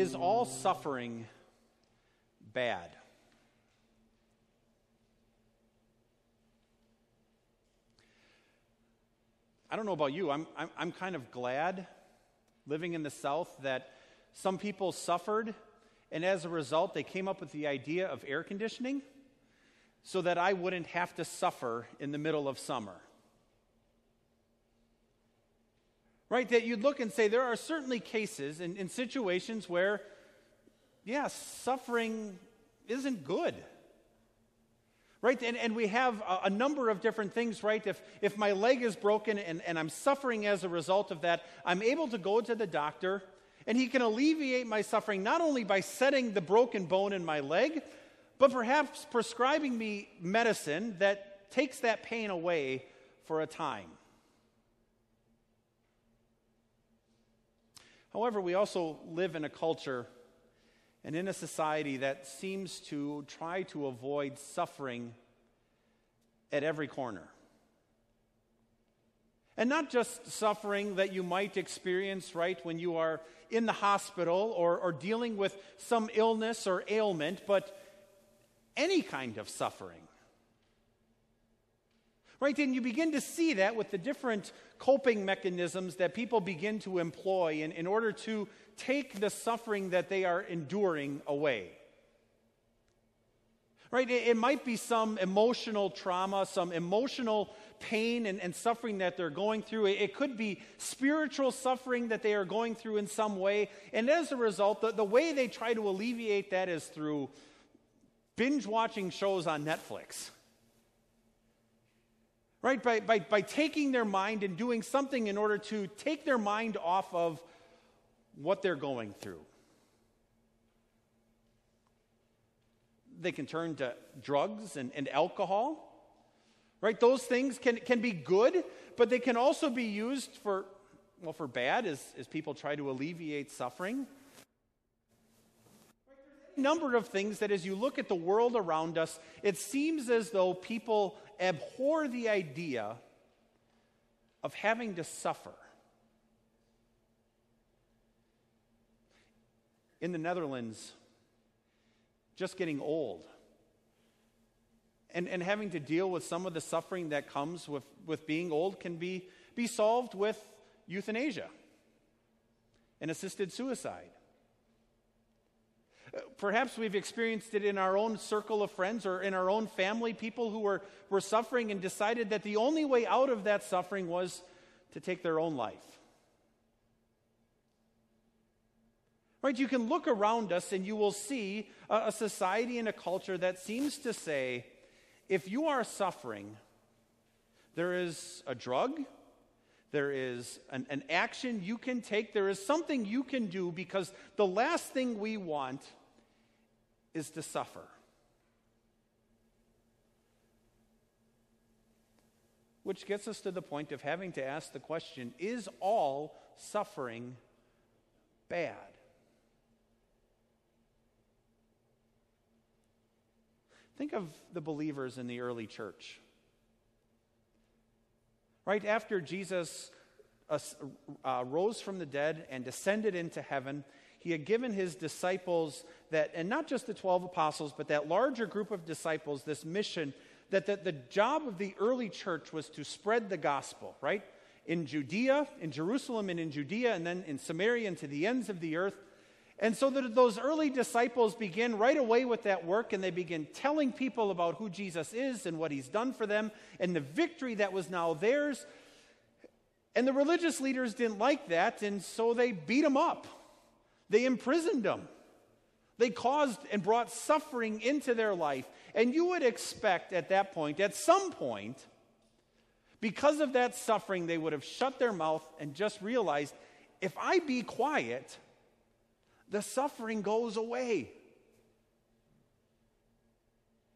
Is all suffering bad? I don't know about you. I'm, I'm, I'm kind of glad living in the South that some people suffered, and as a result, they came up with the idea of air conditioning so that I wouldn't have to suffer in the middle of summer. Right? That you'd look and say there are certainly cases and, and situations where, yeah, suffering isn't good right and, and we have a, a, number of different things right if, if my leg is broken and, and i'm suffering as a result of that i'm able to go to the doctor and he can alleviate my suffering not only by setting the broken bone in my leg but perhaps prescribing me medicine that takes that pain away for a time however we also live in a culture and in a society that seems to try to avoid suffering at every corner. And not just suffering that you might experience, right, when you are in the hospital or, or dealing with some illness or ailment, but any kind of suffering. Right? And you begin to see that with the different coping mechanisms that people begin to employ in, in order to take the suffering that they are enduring away. Right? It, it might be some emotional trauma, some emotional pain and, and suffering that they're going through. It, it, could be spiritual suffering that they are going through in some way. And as a result, the, the way they try to alleviate that is through binge watching shows on Netflix right? By, by, by taking their mind and doing something in order to take their mind off of what they're going through. They can turn to drugs and, and alcohol, right? Those things can, can be good, but they can also be used for, well, for bad as, as people try to alleviate suffering. Number of things that as you look at the world around us, it seems as though people abhor the idea of having to suffer. In the Netherlands, just getting old and, and having to deal with some of the suffering that comes with, with being old can be, be solved with euthanasia and assisted suicide. Perhaps we've experienced it in our own circle of friends or in our own family, people who were, were suffering and decided that the only way out of that suffering was to take their own life. Right? You can look around us and you will see a, a society and a culture that seems to say if you are suffering, there is a drug, there is an, an, action you can take, there is something you can do because the last thing we want is to suffer. Which gets us to the point of having to ask the question is all suffering bad? Think of the believers in the early church. Right after Jesus uh, uh, rose from the dead and descended into heaven, he had given his disciples that, and not just the 12 apostles, but that larger group of disciples, this mission that the, the job of the early church was to spread the gospel, right? In Judea, in Jerusalem, and in Judea, and then in Samaria and to the ends of the earth. And so that those early disciples begin right away with that work and they begin telling people about who Jesus is and what he's done for them and the victory that was now theirs. And the religious leaders didn't like that, and so they beat him up. They imprisoned them. They caused and brought suffering into their life. And you would expect at that point, at some point, because of that suffering, they would have shut their mouth and just realized if I be quiet, the suffering goes away.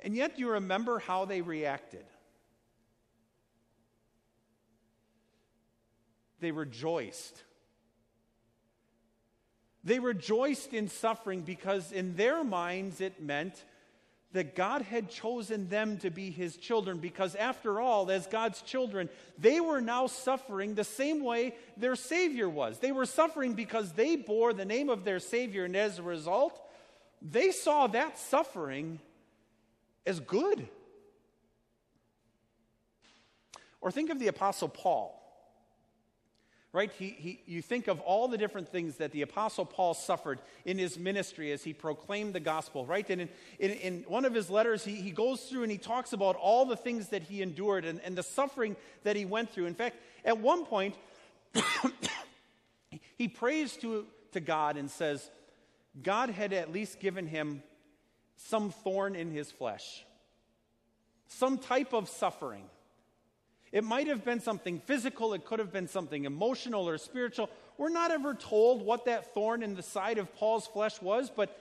And yet, you remember how they reacted. They rejoiced they rejoiced in suffering because, in their minds, it meant that God had chosen them to be his children because, after all, as God's children, they were now suffering the same way their Savior was. They were suffering because they bore the name of their Savior, and as a result, they saw that suffering as good. Or think of the Apostle Paul right? He, he, you think of all the different things that the Apostle Paul suffered in his ministry as he proclaimed the gospel, right? And in, in, in one of his letters, he, he goes through and he talks about all the things that he endured and, and the suffering that he went through. In fact, at one point, he prays to, to God and says, God had at least given him some thorn in his flesh, some type of suffering. It might have been something physical, it could have been something emotional or spiritual. We're not ever told what that thorn in the side of Paul's flesh was, but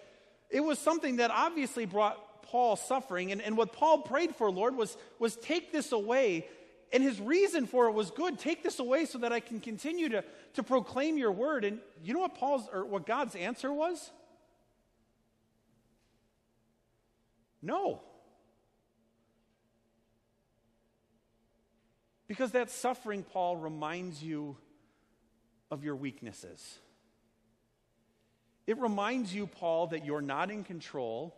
it was something that obviously brought Paul suffering. And, and what Paul prayed for, Lord, was, was take this away. And his reason for it was good. Take this away so that I can continue to, to proclaim your word. And you know what Paul's or what God's answer was? No. Because that suffering, Paul, reminds you of your weaknesses. It reminds you, Paul, that you're not in control,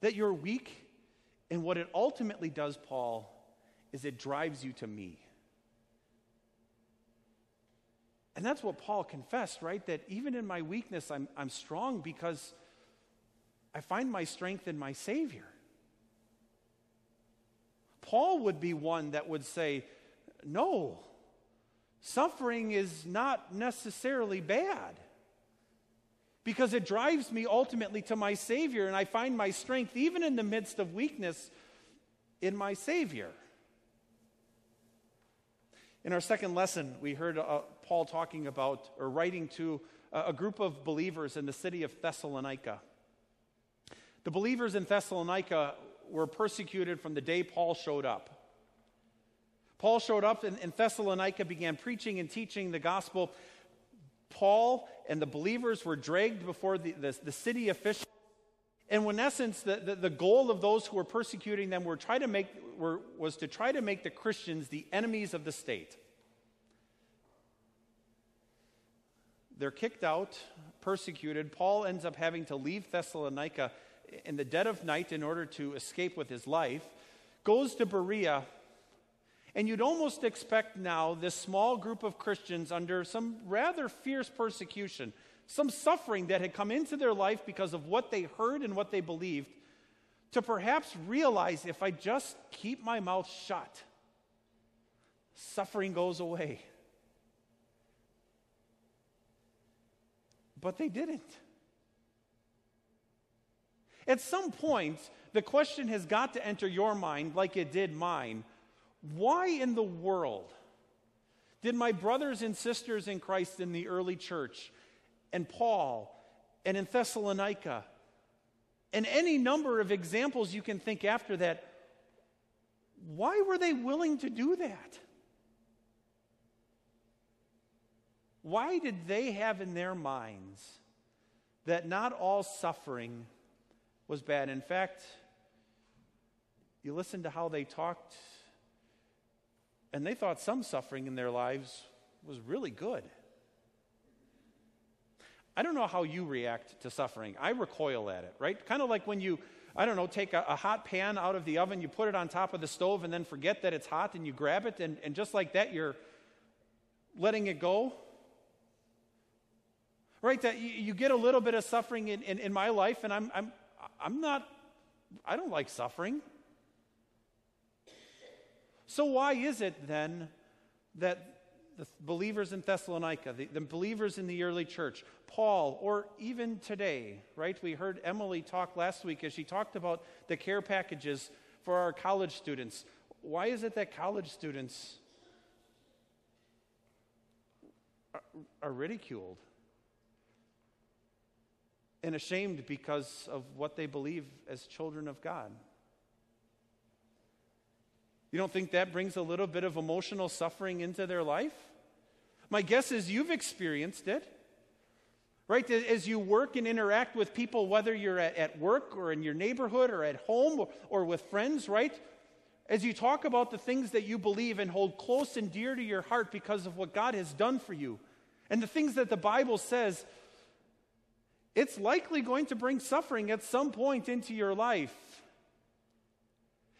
that you're weak, and what it ultimately does, Paul, is it drives you to me. And that's what Paul confessed, right? That even in my weakness, I'm, I'm strong because I find my strength in my Savior. Paul would be one that would say, no, suffering is not necessarily bad because it drives me ultimately to my Savior, and I find my strength, even in the midst of weakness, in my Savior. In our second lesson, we heard uh, Paul talking about or writing to a group of believers in the city of Thessalonica. The believers in Thessalonica were persecuted from the day Paul showed up. Paul showed up in, in Thessalonica, began preaching and teaching the gospel. Paul and the believers were dragged before the, the, the city officials. And in essence, the, the, the, goal of those who were persecuting them were try to make, were, was to try to make the Christians the enemies of the state. They're kicked out, persecuted. Paul ends up having to leave Thessalonica in the dead of night in order to escape with his life, goes to Berea. And you'd almost expect now this small group of Christians under some rather fierce persecution, some suffering that had come into their life because of what they heard and what they believed, to perhaps realize if I just keep my mouth shut, suffering goes away. But they didn't. At some point, the question has got to enter your mind, like it did mine why in the world did my brothers and sisters in Christ in the early church, and Paul, and in Thessalonica, and any number of examples you can think after that, why were they willing to do that? Why did they have in their minds that not all suffering was bad. In fact, you listen to how they talked, and they thought some suffering in their lives was really good. I don't know how you react to suffering. I recoil at it, right? Kind of like when you, I don't know, take a, a, hot pan out of the oven, you put it on top of the stove, and then forget that it's hot, and you grab it, and, and just like that, you're letting it go. Right? That you, you get a little bit of suffering in, in, in my life, and I'm, I'm, I'm not, I don't like suffering. So, why is it then that the believers in Thessalonica, the, the, believers in the early church, Paul, or even today, right? We heard Emily talk last week as she talked about the care packages for our college students. Why is it that college students are, are ridiculed? And ashamed because of what they believe as children of God. You don't think that brings a little bit of emotional suffering into their life? My guess is you've experienced it. Right? As you work and interact with people, whether you're at, work or in your neighborhood or at home or with friends, right? As you talk about the things that you believe and hold close and dear to your heart because of what God has done for you, and the things that the Bible says, it's likely going to bring suffering at some point into your life.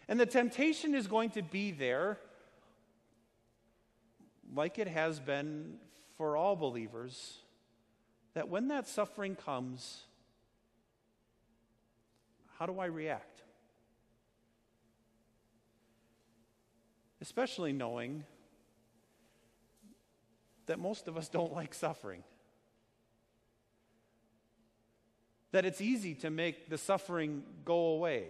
And the temptation is going to be there, like it has been for all believers, that when that suffering comes, how do I react? Especially knowing that most of us don't like suffering. That it's easy to make the suffering go away.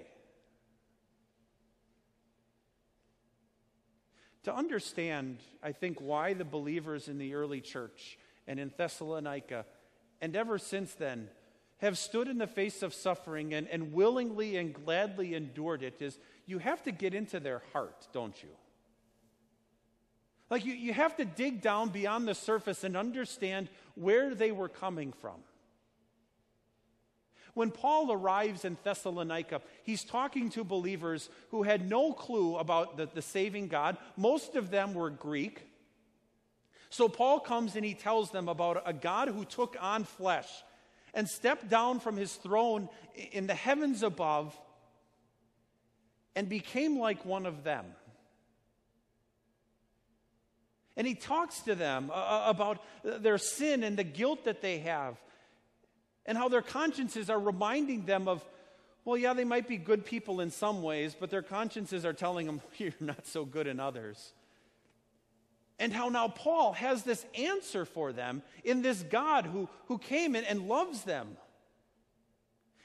To understand, I think, why the believers in the early church and in Thessalonica, and ever since then, have stood in the face of suffering and, and willingly and gladly endured it is you have to get into their heart, don't you? Like you, you have to dig down beyond the surface and understand where they were coming from. When Paul arrives in Thessalonica, he's talking to believers who had no clue about the, the, saving God. Most of them were Greek. So Paul comes and he tells them about a God who took on flesh and stepped down from his throne in the heavens above and became like one of them. And he talks to them uh, uh about their sin and the guilt that they have and how their consciences are reminding them of, well, yeah, they might be good people in some ways, but their consciences are telling them, you're not so good in others. And how now Paul has this answer for them in this God who, who came and, and loves them.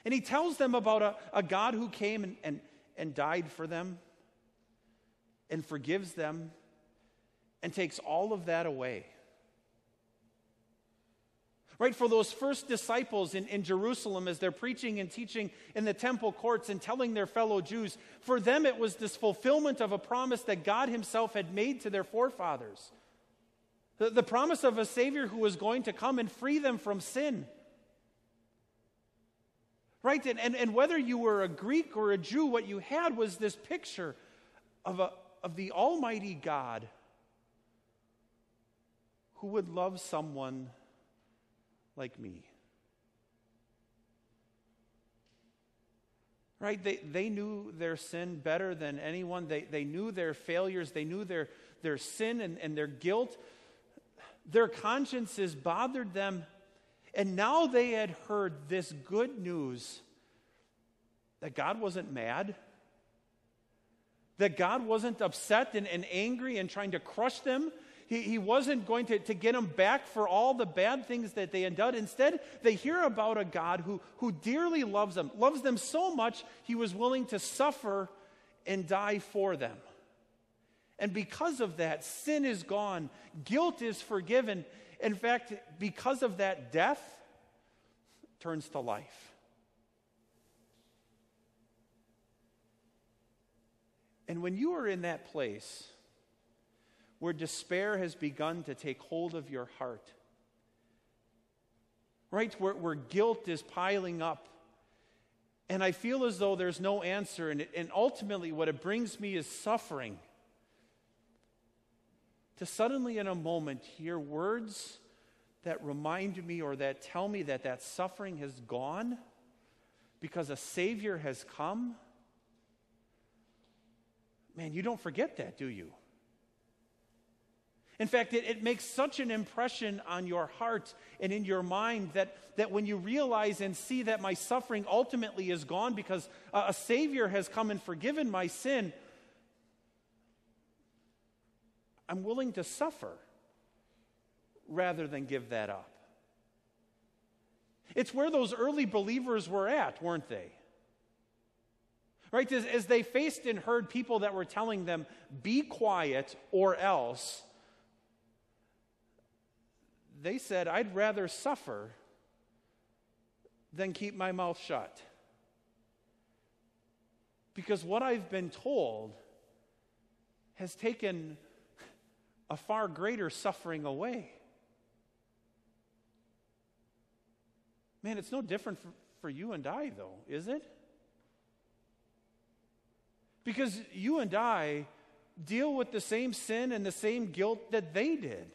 And he tells them about a, a God who came and, and, and died for them and forgives them and takes all of that away. Right, for those first disciples in, in Jerusalem as they're preaching and teaching in the temple courts and telling their fellow Jews, for them it was this fulfillment of a promise that God Himself had made to their forefathers. The, the promise of a Savior who was going to come and free them from sin. Right? And, and, and whether you were a Greek or a Jew, what you had was this picture of, a, of the Almighty God who would love someone like me. Right? They, they knew their sin better than anyone. They, they knew their failures. They knew their, their sin and, and their guilt. Their consciences bothered them. And now they had heard this good news that God wasn't mad, that God wasn't upset and, and angry and trying to crush them, he, he wasn't going to, to get them back for all the bad things that they had done. Instead, they hear about a God who, who dearly loves them, loves them so much, he was willing to suffer and die for them. And because of that, sin is gone, guilt is forgiven. In fact, because of that, death turns to life. And when you are in that place, where despair has begun to take hold of your heart. Right? Where, where guilt is piling up. And I feel as though there's no answer. And, and ultimately, what it brings me is suffering. To suddenly, in a moment, hear words that remind me or that tell me that that suffering has gone because a Savior has come. Man, you don't forget that, do you? In fact, it, it, makes such an impression on your heart and in your mind that, that when you realize and see that my suffering ultimately is gone because a, Savior has come and forgiven my sin, I'm willing to suffer rather than give that up. It's where those early believers were at, weren't they? Right? As, as they faced and heard people that were telling them, be quiet or else they said, I'd rather suffer than keep my mouth shut. Because what I've been told has taken a far greater suffering away. Man, it's no different for, for you and I, though, is it? Because you and I deal with the same sin and the same guilt that they did.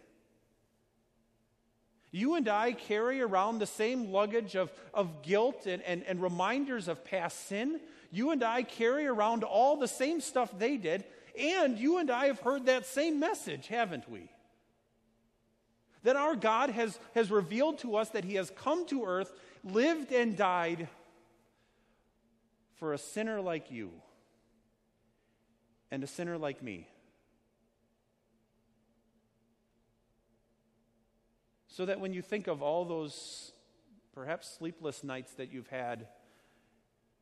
You and I carry around the same luggage of, of guilt and, and, and reminders of past sin. You and I carry around all the same stuff they did. And you and I have heard that same message, haven't we? That our God has, has revealed to us that He has come to earth, lived and died for a sinner like you and a sinner like me. So that when you think of all those perhaps sleepless nights that you've had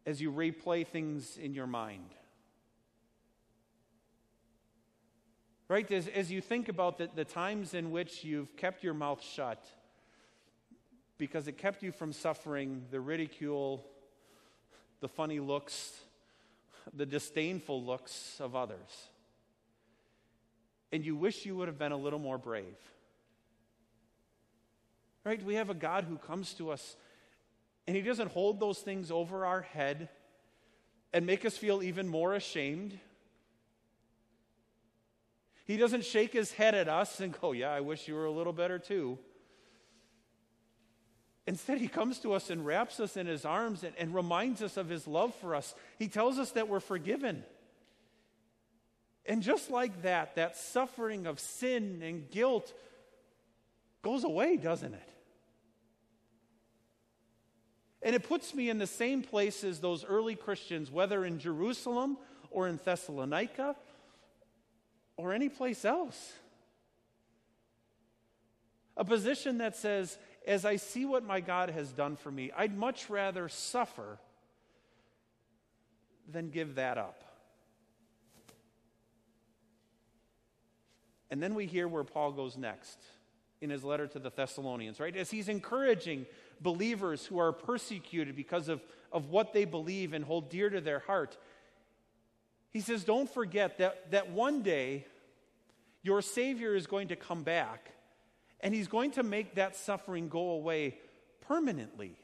as you replay things in your mind, right? As, as you think about the, the times in which you've kept your mouth shut because it kept you from suffering the ridicule, the funny looks, the disdainful looks of others. And you wish you would have been a little more brave. Right? We have a God who comes to us and he doesn't hold those things over our head and make us feel even more ashamed. He doesn't shake his head at us and go, Yeah, I wish you were a little better too. Instead, he comes to us and wraps us in his arms and, and reminds us of his love for us. He tells us that we're forgiven. And just like that, that suffering of sin and guilt goes away, doesn't it? And it puts me in the same place as those early Christians, whether in Jerusalem or in Thessalonica or any place else. A position that says, as I see what my God has done for me, I'd much rather suffer than give that up. And then we hear where Paul goes next in his letter to the Thessalonians, right? As he's encouraging believers who are persecuted because of, of what they believe and hold dear to their heart, he says, Don't forget that, that one day your Savior is going to come back and he's going to make that suffering go away permanently.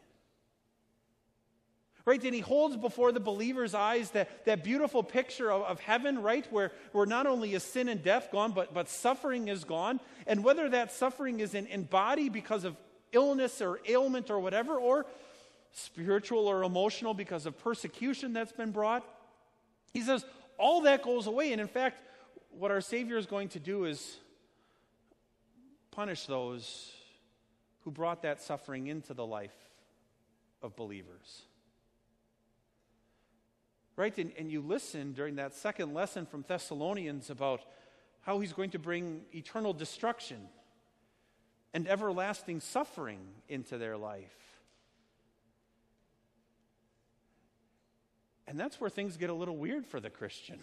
Right? And he holds before the believer's eyes that, that beautiful picture of, of heaven, right? Where, where not only is sin and death gone, but, but suffering is gone. And whether that suffering is in, in body because of illness or ailment or whatever, or spiritual or emotional because of persecution that's been brought, he says all that goes away. And in fact, what our Savior is going to do is punish those who brought that suffering into the life of believers. Right? And, and you listen during that second lesson from Thessalonians about how he's going to bring eternal destruction and everlasting suffering into their life. And that's where things get a little weird for the Christian.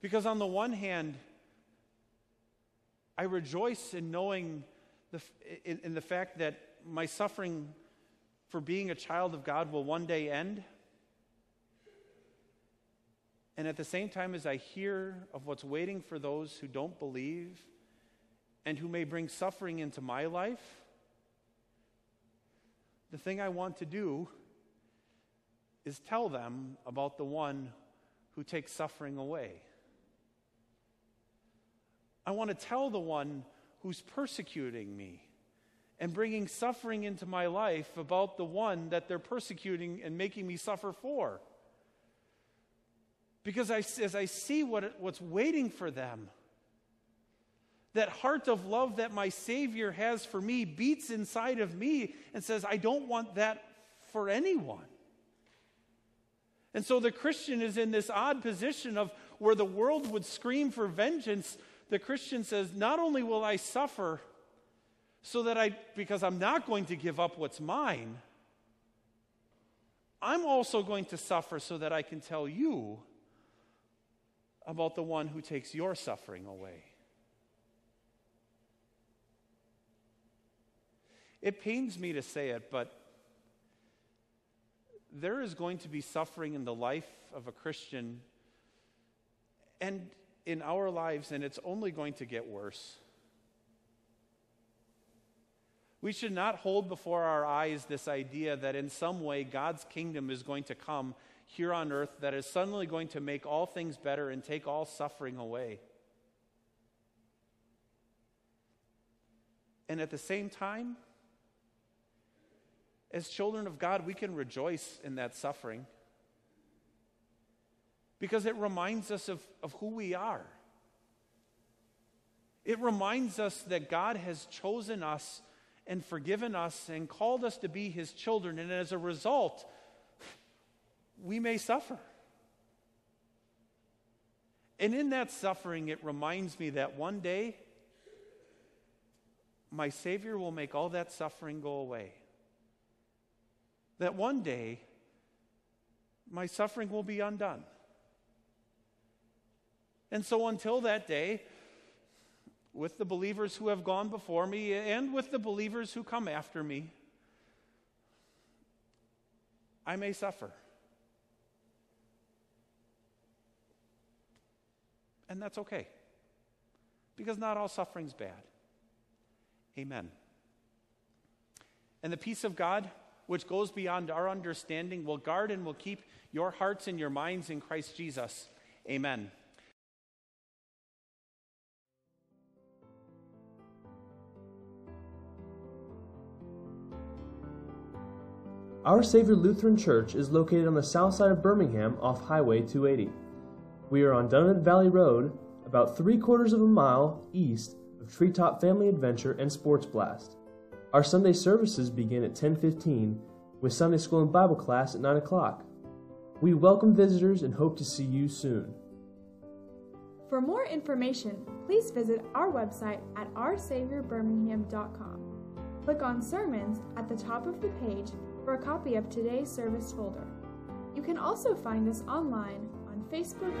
Because, on the one hand, I rejoice in knowing the, in, in the fact that my suffering for being a child of God will one day end. And at the same time, as I hear of what's waiting for those who don't believe and who may bring suffering into my life, the thing I want to do is tell them about the one who takes suffering away. I want to tell the one who's persecuting me and bringing suffering into my life about the one that they're persecuting and making me suffer for. Because I, as I see what, what's waiting for them, that heart of love that my Savior has for me beats inside of me and says, I don't want that for anyone. And so the Christian is in this odd position of where the world would scream for vengeance, the Christian says, Not only will I suffer so that I, because I'm not going to give up what's mine, I'm also going to suffer so that I can tell you about the one who takes your suffering away. It pains me to say it, but there is going to be suffering in the life of a Christian. And in our lives, and it's only going to get worse. We should not hold before our eyes this idea that in some way God's kingdom is going to come here on earth that is suddenly going to make all things better and take all suffering away. And at the same time, as children of God, we can rejoice in that suffering because it reminds us of, of who we are. It reminds us that God has chosen us and forgiven us and called us to be his children, and as a result, we may suffer. And in that suffering, it reminds me that one day, my Savior will make all that suffering go away. That one day, my suffering will be undone. And so until that day, with the believers who have gone before me and with the believers who come after me, I may suffer. And that's okay. Because not all suffering's bad. Amen. And the peace of God, which goes beyond our understanding, will guard and will keep your hearts and your minds in Christ Jesus. Amen. Our Savior Lutheran Church is located on the south side of Birmingham off Highway 280. We are on Dunnavant Valley Road, about three quarters of a mile east of Treetop Family Adventure and Sports Blast. Our Sunday services begin at 10:15 with Sunday school and Bible class at 9 o'clock. We welcome visitors and hope to see you soon. For more information, please visit our website at oursaviorbirmingham.com. Click on Sermons at the top of the page for a copy of today's service folder. You can also find us online on Facebook,